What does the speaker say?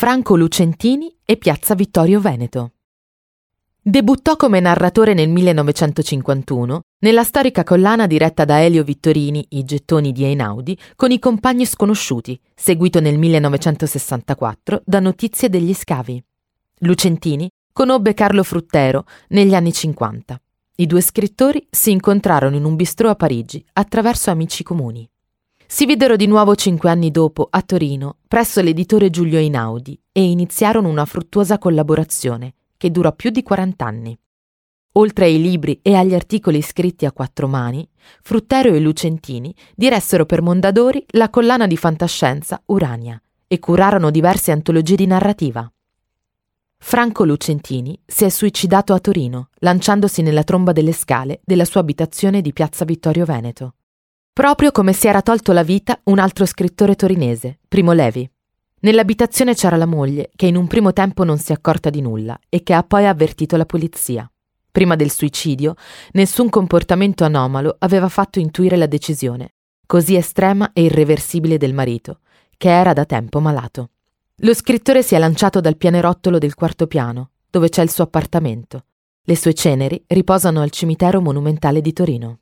Franco Lucentini e Piazza Vittorio Veneto. Debuttò come narratore nel 1951 nella storica collana diretta da Elio Vittorini, I gettoni di Einaudi, con i compagni sconosciuti, seguito nel 1964 da Notizie degli scavi. Lucentini conobbe Carlo Fruttero negli anni 50. I due scrittori si incontrarono in un bistrò a Parigi attraverso amici comuni. Si videro di nuovo cinque anni dopo a Torino, presso l'editore Giulio Einaudi, e iniziarono una fruttuosa collaborazione che durò più di 40 anni. Oltre ai libri e agli articoli scritti a quattro mani, Fruttero e Lucentini diressero per Mondadori la collana di fantascienza Urania e curarono diverse antologie di narrativa. Franco Lucentini si è suicidato a Torino, lanciandosi nella tromba delle scale della sua abitazione di Piazza Vittorio Veneto. Proprio come si era tolto la vita un altro scrittore torinese, Primo Levi. Nell'abitazione c'era la moglie, che in un primo tempo non si è accorta di nulla e che ha poi avvertito la polizia. Prima del suicidio, nessun comportamento anomalo aveva fatto intuire la decisione, così estrema e irreversibile del marito, che era da tempo malato. Lo scrittore si è lanciato dal pianerottolo del quarto piano, dove c'è il suo appartamento. Le sue ceneri riposano al cimitero monumentale di Torino.